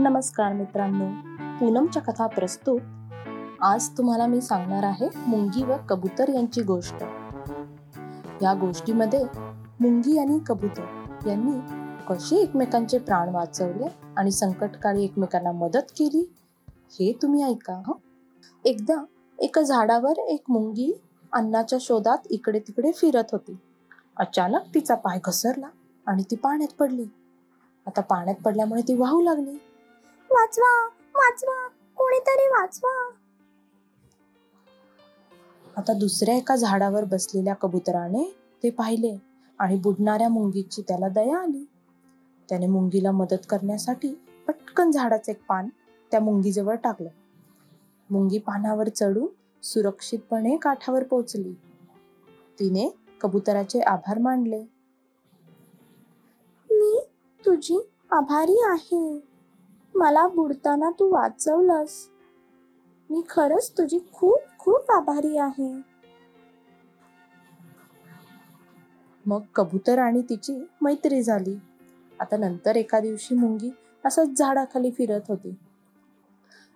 नमस्कार मित्रांनो. पूनमच्या कथा प्रस्तुत. आज तुम्हाला मी सांगणार आहे मुंगी व कबूतर यांची गोष्ट. या गोष्टीमध्ये मुंगी आणि कबूतर यांनी कसे एकमेकांचे प्राण वाचवले आणि संकटकाळी एकमेकांना मदत केली हे तुम्ही ऐका हं? एकदा एका झाडावर एक मुंगी अन्नाच्या शोधात इकडे तिकडे फिरत होती. अचानक तिचा पाय घसरला आणि ती पाण्यात पडली. आता पाण्यात पडल्यामुळे ती वाहू लागली. वाचवा वाचवा कोणीतरी वाचवा. आता दुसऱ्या एका झाडावर बसलेल्या कबुतराने ते पाहिले आणि बुडणाऱ्या मुंगीची त्याला दया आली. त्याने मुंगीला मदत करण्यासाठी पटकन झाडाचे एक पान त्या मुंगीजवळ टाकलं. मुंगी पानावर चढून सुरक्षितपणे काठावर पोचली तिने कबुतराचे आभार मानले. मी तुझी आभारी आहे. मला बुडताना तू वाचवलंस. मी खरंच तुझी खूप खूप आभारी आहे. मग कबूतर आणि तिची मैत्री झाली. आता नंतर एका दिवशी मुंगी असंच झाडाखाली फिरत होती.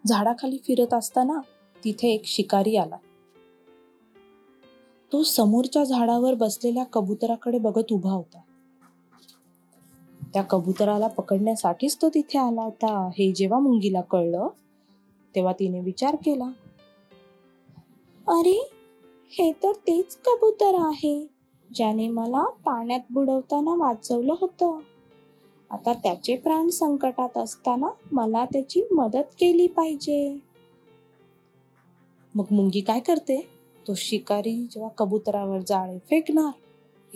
झाडाखाली फिरत असताना तिथे एक शिकारी आला. तो समोरच्या झाडावर बसलेल्या कबुतराकडे बघत उभा होता. त्या कबुतराला पकडण्यासाठीच तो तिथे आला होता. हे जेव्हा मुंगीला कळलं तेव्हा तिने विचार केला. अरे हे तर तेच कबूतर आहे ज्याने मला पाण्यात बुडवताना वाचवलं होतं. आता त्याचे प्राण संकटात असताना मला त्याची मदत केली पाहिजे. मग मुंगी काय करते? तो शिकारी जेव्हा कबुतरावर जाळे फेकणार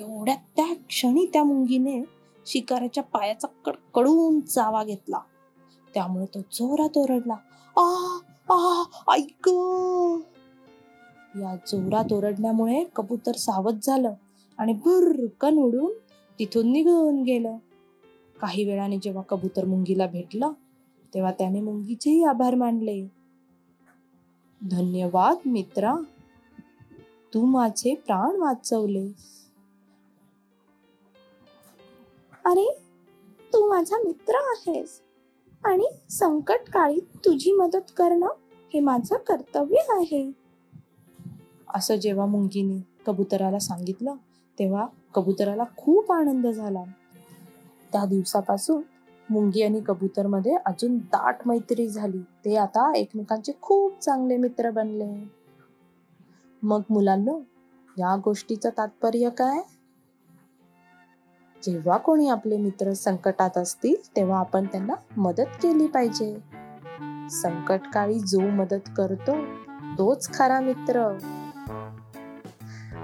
एवढ्या त्या क्षणी त्या मुंगीने शिकाऱ्याच्या पायाचा कडकडून चावा घेतला. त्यामुळे तो जोरात ओरडला आ आ ऐक. या जोरात ओरडण्यामुळे कबूतर सावध झालं आणि भुरकन उडून तिथून निघून गेलं. काही वेळाने जेव्हा कबूतर मुंगीला भेटलं तेव्हा त्याने मुंगीचेही आभार मानले. धन्यवाद मित्रा तू माझे प्राण वाचवलेस. अरे तू माझा मित्र आहेस. आणि संकट काळी तुझी मदत करणं हे माझं कर्तव्य आहे. असं जेव्हा मुंगीने कबुतराला सांगितलं तेव्हा कबुतराला खूप आनंद झाला. त्या दिवसापासून मुंगी आणि कबूतरमध्ये अजून दाट मैत्री झाली. ते आता एकमेकांचे खूप चांगले मित्र बनले. मग मुलांनो या गोष्टीचं तात्पर्य काय? जेव्हा कोणी आपले मित्र संकटात असतील तेव्हा आपण त्यांना मदत केली पाहिजे. संकटकाळी जो मदत करतो तोच खरा मित्र.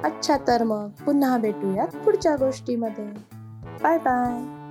अच्छा तर मग पुन्हा भेटूयात पुढच्या गोष्टीमध्ये. Bye bye.